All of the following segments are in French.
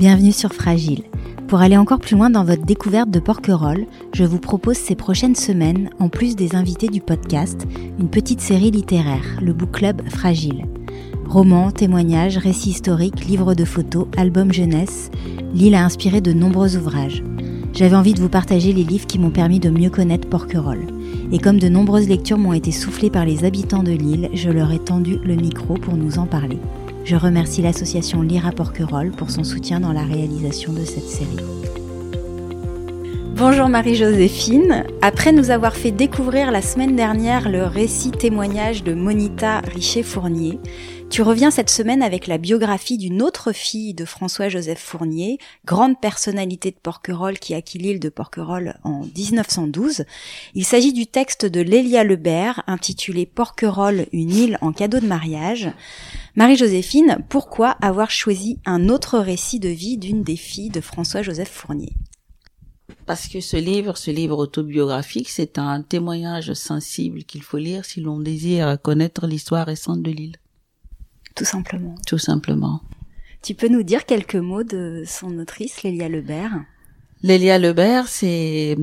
Bienvenue sur Fragile. Pour aller encore plus loin dans votre découverte de Porquerolles, je vous propose ces prochaines semaines, en plus des invités du podcast, une petite série littéraire, le Book Club Fragile. Romans, témoignages, récits historiques, livres de photos, albums jeunesse, l'île a inspiré de nombreux ouvrages. J'avais envie de vous partager les livres qui m'ont permis de mieux connaître Porquerolles. Et comme de nombreuses lectures m'ont été soufflées par les habitants de l'île, je leur ai tendu le micro pour nous en parler. Je remercie l'association Lire à Porquerolles pour son soutien dans la réalisation de cette série. Bonjour Marie-Joséphine. Après nous avoir fait découvrir la semaine dernière le récit témoignage de Monita Richer-Fournier, tu reviens cette semaine avec la biographie d'une autre fille de François-Joseph Fournier, grande personnalité de Porquerolles qui acquit l'île de Porquerolles en 1912. Il s'agit du texte de Lélia Lebert intitulé Porquerolles, une île en cadeau de mariage. Marie-Joséphine, pourquoi avoir choisi un autre récit de vie d'une des filles de François-Joseph Fournier? Parce que ce livre, ce livre autobiographique, c'est un témoignage sensible qu'il faut lire si l'on désire connaître l'histoire récente de l'île. Tout simplement. Tout simplement. Tu peux nous dire quelques mots de son autrice, Lélia Lebert? Lélia Lebert, c'est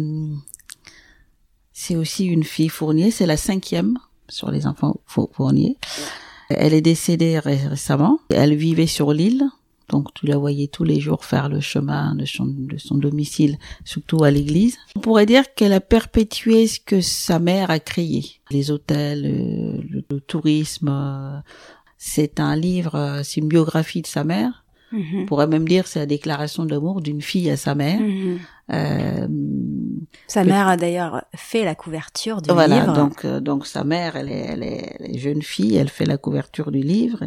c'est aussi une fille Fournier, c'est la cinquième sur les enfants Fournier. Elle est décédée récemment. Elle vivait sur l'île, donc tu la voyais tous les jours faire le chemin de son, de son domicile, surtout à l'église. On pourrait dire qu'elle a perpétué ce que sa mère a créé. Les hôtels, euh, le, le tourisme, euh, c'est un livre, euh, c'est une biographie de sa mère. Mhm. On pourrait même dire c'est la déclaration d'amour d'une fille à sa mère. Mhm. Euh, sa mère a d'ailleurs fait la couverture du voilà, livre. donc euh, donc sa mère, elle est, elle est, elle est jeune fille, elle fait la couverture du livre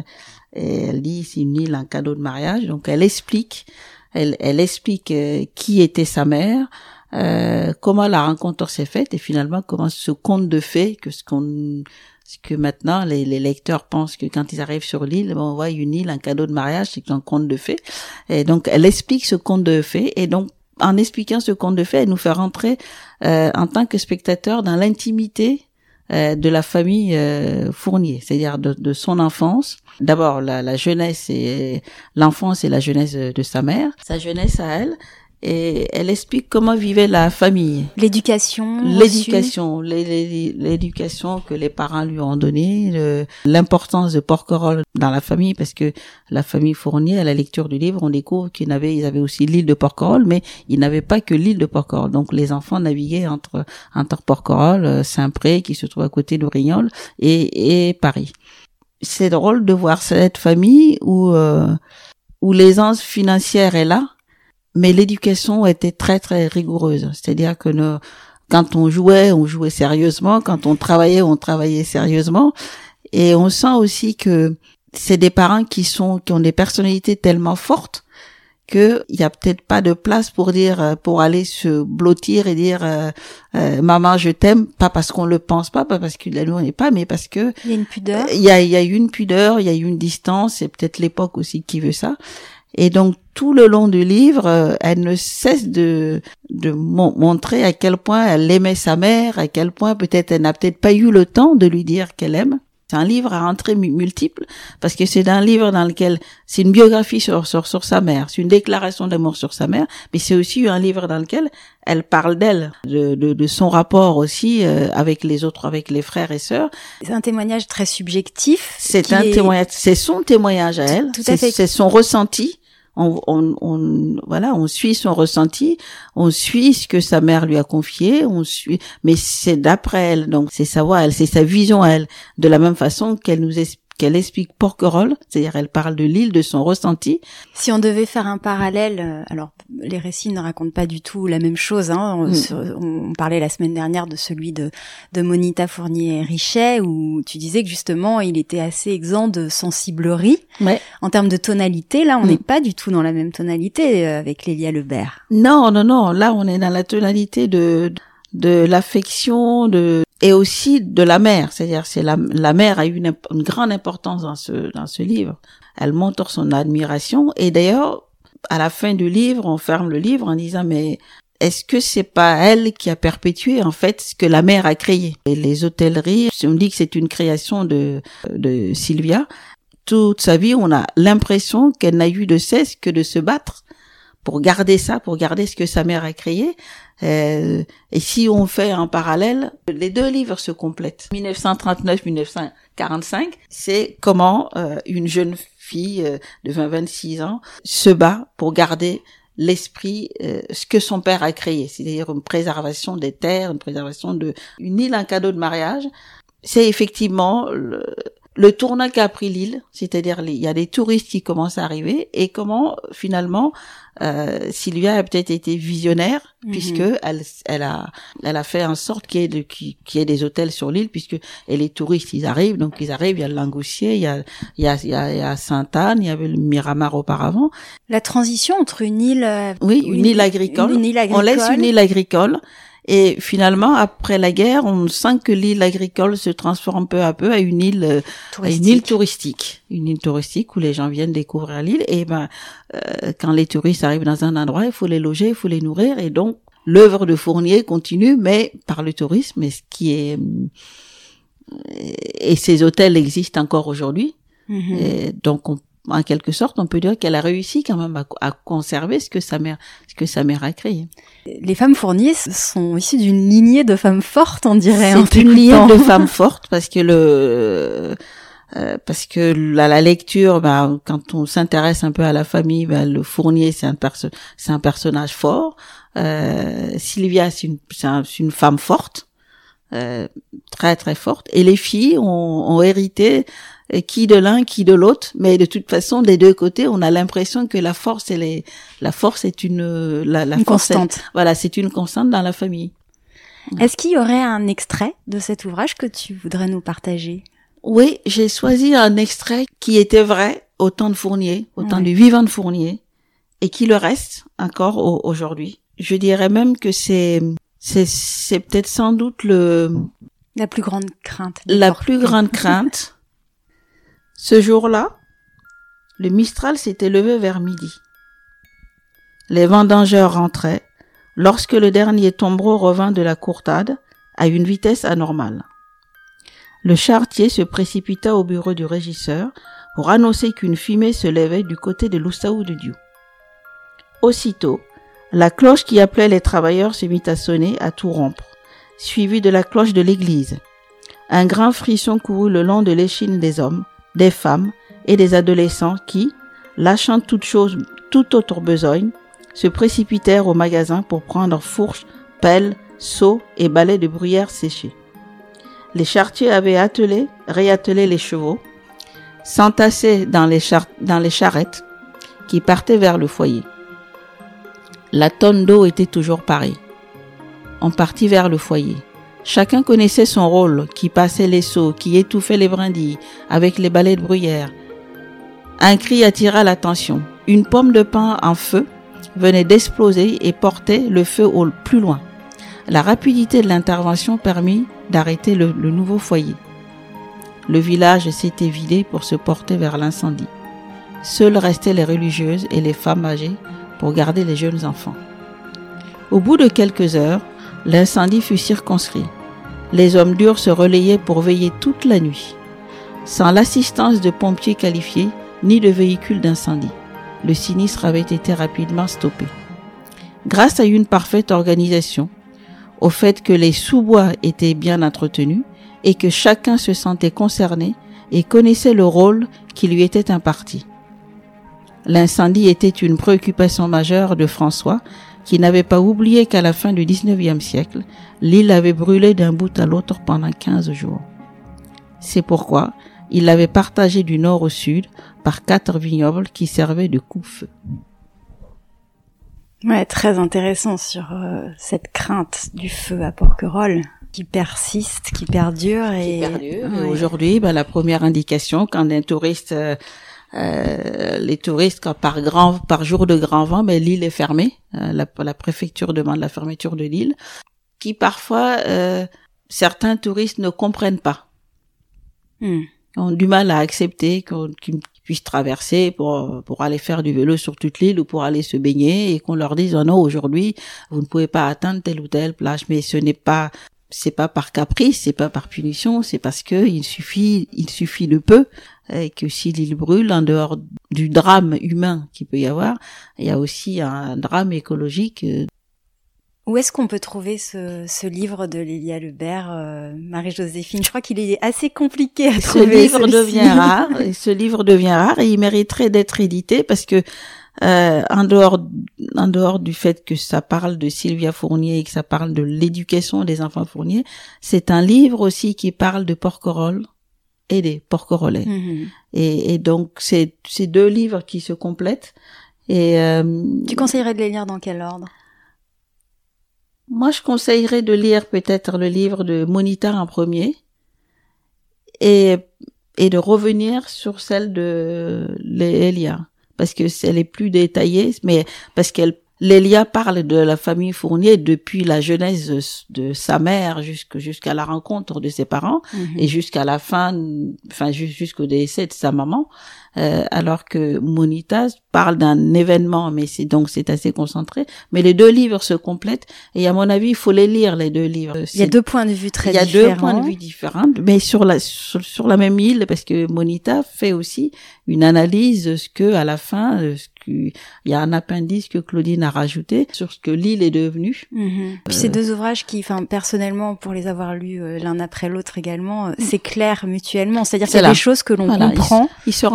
et elle dit c'est une île, un cadeau de mariage. Donc elle explique, elle, elle explique euh, qui était sa mère, euh, comment la rencontre s'est faite et finalement comment ce conte de fées que ce qu'on que maintenant les, les, lecteurs pensent que quand ils arrivent sur l'île, on voit une île, un cadeau de mariage, c'est un conte de fées. Et donc elle explique ce conte de fées et donc en expliquant ce conte de fées, elle nous fait rentrer euh, en tant que spectateur dans l'intimité euh, de la famille euh, Fournier, c'est-à-dire de, de, son enfance. D'abord la, la, jeunesse et l'enfance et la jeunesse de sa mère, sa jeunesse à elle, et elle explique comment vivait la famille. L'éducation. L'éducation, l'éducation que les parents lui ont donnée, l'importance de Porquerolles dans la famille, parce que la famille Fournier, à la lecture du livre, on découvre qu'ils avaient, ils avaient aussi l'île de Porquerolles, mais ils n'avaient pas que l'île de Porquerolles. Donc les enfants naviguaient entre entre Porquerolles, Saint-Pré, qui se trouve à côté de Rignol, et, et Paris. C'est drôle de voir cette famille où euh, où l'aisance financière est là, mais l'éducation était très très rigoureuse. C'est-à-dire que nous, quand on jouait, on jouait sérieusement, quand on travaillait, on travaillait sérieusement, et on sent aussi que c'est des parents qui sont qui ont des personnalités tellement fortes que il y a peut-être pas de place pour dire pour aller se blottir et dire euh, euh, maman je t'aime. Pas parce qu'on le pense pas pas parce qu'il la n'est pas mais parce que il y a une pudeur. il y a il y a une pudeur il y a une distance. C'est peut-être l'époque aussi qui veut ça et donc tout le long du livre, euh, elle ne cesse de, de montrer à quel point elle aimait sa mère, à quel point peut-être elle n'a peut-être pas eu le temps de lui dire qu'elle aime. C'est un livre à entrée multiple parce que c'est un livre dans lequel c'est une biographie sur, sur, sur sa mère, c'est une déclaration d'amour sur sa mère, mais c'est aussi un livre dans lequel elle parle d'elle, de, de, de, son rapport aussi euh, avec les autres, avec les frères et sœurs. C'est un témoignage très subjectif. C'est un témoignage, c'est son témoignage à elle, c'est son ressenti on, on, on, voilà, on suit son ressenti, on suit ce que sa mère lui a confié, on suit, mais c'est d'après elle, donc c'est sa voix, elle, c'est sa vision elle, de la même façon qu'elle nous explique qu'elle explique Porquerolles, c'est-à-dire elle parle de l'île, de son ressenti. Si on devait faire un parallèle, euh, alors les récits ne racontent pas du tout la même chose. Hein. On, mm. on, parlait la semaine dernière de celui de, de Monita Fournier-Richet, où tu disais que justement il était assez exempt de sensiblerie. Ouais. En termes de tonalité, là on mm. n'est pas du tout dans la même tonalité euh, avec Lélia Lebert. Non, non, non. Là on est dans la tonalité de de l'affection, de et aussi de la mère. C'est-à-dire, c'est la, la mère a eu une, une, grande importance dans ce dans ce livre. Elle montre son admiration et d'ailleurs, à la fin du livre, on ferme le livre en disant mais est-ce que c'est pas elle qui a perpétué en fait ce que la mère a créé? Et Les hôtelleries, on dit que c'est une création de de Sylvia. Toute sa vie, on a l'impression qu'elle n'a eu de cesse que de se battre pour garder ça, pour garder ce que sa mère a créé. Euh, et si on fait un parallèle, les deux livres se complètent. 1939-1945, c'est comment euh, une jeune fille euh, de 20-26 ans se bat pour garder l'esprit, euh, ce que son père a créé, c'est-à-dire une préservation des terres, une préservation de une île, un cadeau de mariage. C'est effectivement le, le tournant qu'a pris l'île, c'est-à-dire il y a des touristes qui commencent à arriver et comment finalement euh, Sylvia a peut-être été visionnaire mhm. puisque elle, elle a elle a fait en sorte qu'il y ait de, qu'il y ait des hôtels sur l'île puisque et les touristes ils arrivent donc ils arrivent il y a le Langoustier il y a il y a il y a, Sainte-Anne il y avait le Miramar auparavant. La transition entre une île euh, oui une, île agricole. une île agricole on laisse une île agricole et finalement, après la guerre, on sent que l'île agricole se transforme peu à peu à une île, euh, à une île touristique, une île touristique où les gens viennent découvrir l'île. Et ben, euh, quand les touristes arrivent dans un endroit, il faut les loger, il faut les nourrir. Et donc, l'œuvre de Fournier continue, mais par le tourisme, et ce qui est et ces hôtels existent encore aujourd'hui. Mm-hmm. Donc, on en quelque sorte, on peut dire qu'elle a réussi quand même à, conserver ce que sa mère, ce que sa mère a créé. Les femmes Fournier sont issues d'une lignée de femmes fortes, on dirait. C'est une lignée de femmes fortes parce que le euh, parce que la, la lecture, bah, quand on s'intéresse un peu à la famille, bah, le Fournier c'est un perso c'est un personnage fort. Euh, Sylvia c'est une c'est une femme forte, euh, très très forte. Et les filles ont, ont hérité qui de l'un, qui de l'autre, mais de toute façon, des deux côtés, on a l'impression que la force, elle est, la force est une, la, la constante. voilà, c'est une constante dans la famille. Est-ce qu'il y aurait un extrait de cet ouvrage que tu voudrais nous partager? Oui, j'ai choisi un extrait qui était vrai au temps de Fournier, au temps du vivant de Fournier, et qui le reste encore aujourd'hui. Je dirais même que c'est, c'est, c'est peut-être sans doute le, la plus grande crainte. La plus grande crainte ce jour-là, le Mistral s'était levé vers midi. Les vendangeurs rentraient lorsque le dernier tombereau revint de la courtade à une vitesse anormale. Le chartier se précipita au bureau du régisseur pour annoncer qu'une fumée se levait du côté de l'Oussaou de Dieu. Aussitôt, la cloche qui appelait les travailleurs se mit à sonner à tout rompre, suivie de la cloche de l'église. Un grand frisson courut le long de l'échine des hommes, des femmes et des adolescents qui, lâchant toute chose, toute autre besogne, se précipitèrent au magasin pour prendre fourches, pelles, seaux et balais de bruyère séchés. Les charretiers avaient attelé, réattelé les chevaux, s'entassaient dans dans les charrettes qui partaient vers le foyer. La tonne d'eau était toujours pareille. On partit vers le foyer. Chacun connaissait son rôle, qui passait les seaux, qui étouffait les brindilles avec les balais de bruyère. Un cri attira l'attention. Une pomme de pain en feu venait d'exploser et portait le feu au plus loin. La rapidité de l'intervention permit d'arrêter le, le, nouveau foyer. Le village s'était vidé pour se porter vers l'incendie. Seules restaient les religieuses et les femmes âgées pour garder les jeunes enfants. Au bout de quelques heures, L'incendie fut circonscrit. Les hommes durs se relayaient pour veiller toute la nuit, sans l'assistance de pompiers qualifiés ni de véhicules d'incendie. Le sinistre avait été rapidement stoppé. Grâce à une parfaite organisation, au fait que les sous-bois étaient bien entretenus et que chacun se sentait concerné et connaissait le rôle qui lui était imparti. L'incendie était une préoccupation majeure de François qui n'avait pas oublié qu'à la fin du XIXe siècle, l'île avait brûlé d'un bout à l'autre pendant 15 jours. C'est pourquoi il l'avait partagé du nord au sud par quatre vignobles qui servaient de coupe-feu. Ouais, très intéressant sur euh, cette crainte du feu à Porquerolles qui persiste, qui perdure et, aujourd'hui, bah, la première indication quand un touriste euh, euh, les touristes, quand par grand, par jour de grand vent, ben, l'île est fermée. Euh, la, la, préfecture demande la fermeture de l'île, qui parfois euh, certains touristes ne comprennent pas, hmm. ont du mal à accepter qu'ils puissent traverser pour pour aller faire du vélo sur toute l'île ou pour aller se baigner et qu'on leur dise oh non aujourd'hui vous ne pouvez pas atteindre telle ou telle plage, mais ce n'est pas c'est pas par caprice, c'est pas par punition, c'est parce que il suffit, il suffit de peu et que si l'île brûle, en dehors du drame humain qu'il peut y avoir, il y a aussi un drame écologique. euh, Où est-ce qu'on peut trouver ce, ce livre de Lélia Lebert, euh, Marie-Joséphine? Je crois qu'il est assez compliqué à Ce trouver. livre celui-ci. devient rare, et ce livre devient rare et il mériterait d'être édité parce que euh, en dehors en dehors du fait que ça parle de Sylvia Fournier et que ça parle de l'éducation des enfants Fournier, c'est un livre aussi qui parle de Porquerolles et des Porquerolais. Mhm. Et, et donc c'est c'est deux livres qui se complètent. Et euh, Tu conseillerais de les lire dans quel ordre? Moi je conseillerais de lire peut-être le livre de Monita en premier et et de revenir sur celle de Lélia parce que c'est- elle est plus détaillée, mais parce qu'elle Lélia parle de la famille Fournier depuis la jeunesse de, sa mère jusqu'à la rencontre de ses parents Mhm. et jusqu'à la fin, enfin ju- jusqu'au décès de sa maman, euh, alors que Monita parle d'un événement, mais c'est donc c'est assez concentré. Mais les deux livres se complètent et à mon avis, il faut les lire les deux livres. Il y a deux points de vue très il y a différents. deux points de vue différents, mais sur la sur, sur la même île, parce que Monita fait aussi une analyse de ce que à la fin, euh, ce que, il y a un appendice que Claudine a rajouté sur ce que l'île est devenue. Mhm. Puis ces deux ouvrages qui, enfin, personnellement, pour les avoir lus euh, l'un après l'autre également, euh, c'est clair mutuellement. C'est-à-dire qu'il y a des choses que l'on Voilà, comprend. Il se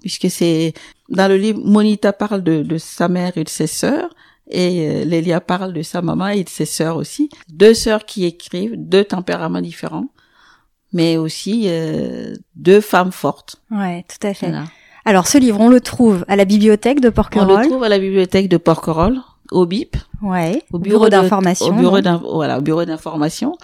puisque c'est dans le livre, Monita parle de, de sa mère et de ses sœurs, et euh, Lélia parle de sa maman et de ses sœurs aussi. Deux sœurs qui écrivent, deux tempéraments différents, mais aussi euh, deux femmes fortes. Ouais, tout à fait. Voilà. Alors, ce livre, on le trouve à la bibliothèque de On Porquerolles. le trouve à la bibliothèque de Porquerolles, au BIP, Ouais. au bureau d'information. au bureau donc. d'in- voilà, au bureau d'information,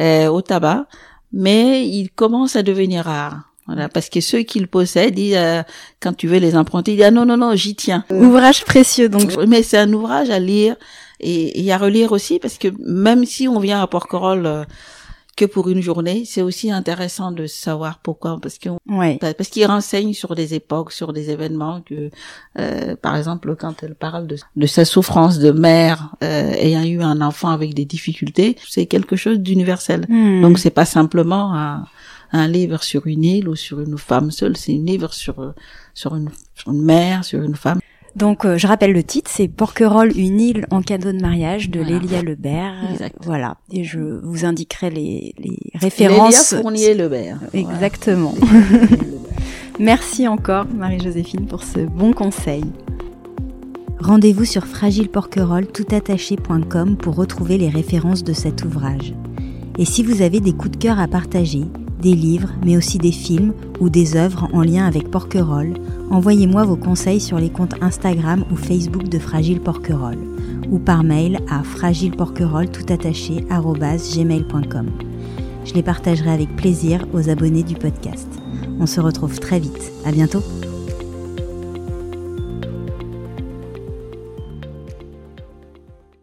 euh, au tabac, mais il commence à devenir rare. Voilà, parce que ceux qui le possèdent, ils, euh, quand tu veux les emprunter, ils disent ah non non non, j'y tiens. Ouvrage précieux, donc. Mais c'est un ouvrage à lire et, et à relire aussi parce que même si on vient à Porquerolles euh, que pour une journée, c'est aussi intéressant de savoir pourquoi parce que Ouais. parce qu'il renseigne sur des époques, sur des événements que, euh, par exemple, quand elle parle de, de sa souffrance de mère euh, ayant eu un enfant avec des difficultés, c'est quelque chose d'universel. Hmm. Donc c'est pas simplement un, un livre sur une île ou sur une femme seule, c'est un livre sur euh, sur une, sur une mère, sur une femme. Donc, euh, je rappelle le titre, c'est Porquerolles, une île en cadeau de mariage de Voilà. Lélia Lebert. Exact. Voilà. Et je vous indiquerai les, les références. Lélia Fournier-Lebert. Exactement. Merci encore, Marie-Joséphine, pour ce bon conseil. Rendez-vous sur fragileporquerolles.toutattaché.com pour retrouver les références de cet ouvrage. Et si vous avez des coups de cœur à partager, des livres, mais aussi des films ou des œuvres en lien avec Porquerolles, envoyez-moi vos conseils sur les comptes Instagram ou Facebook de Fragile Porquerolles ou par mail à fragileporquerolles.toutattaché@gmail.com. Je les partagerai avec plaisir aux abonnés du podcast. On se retrouve très vite. À bientôt.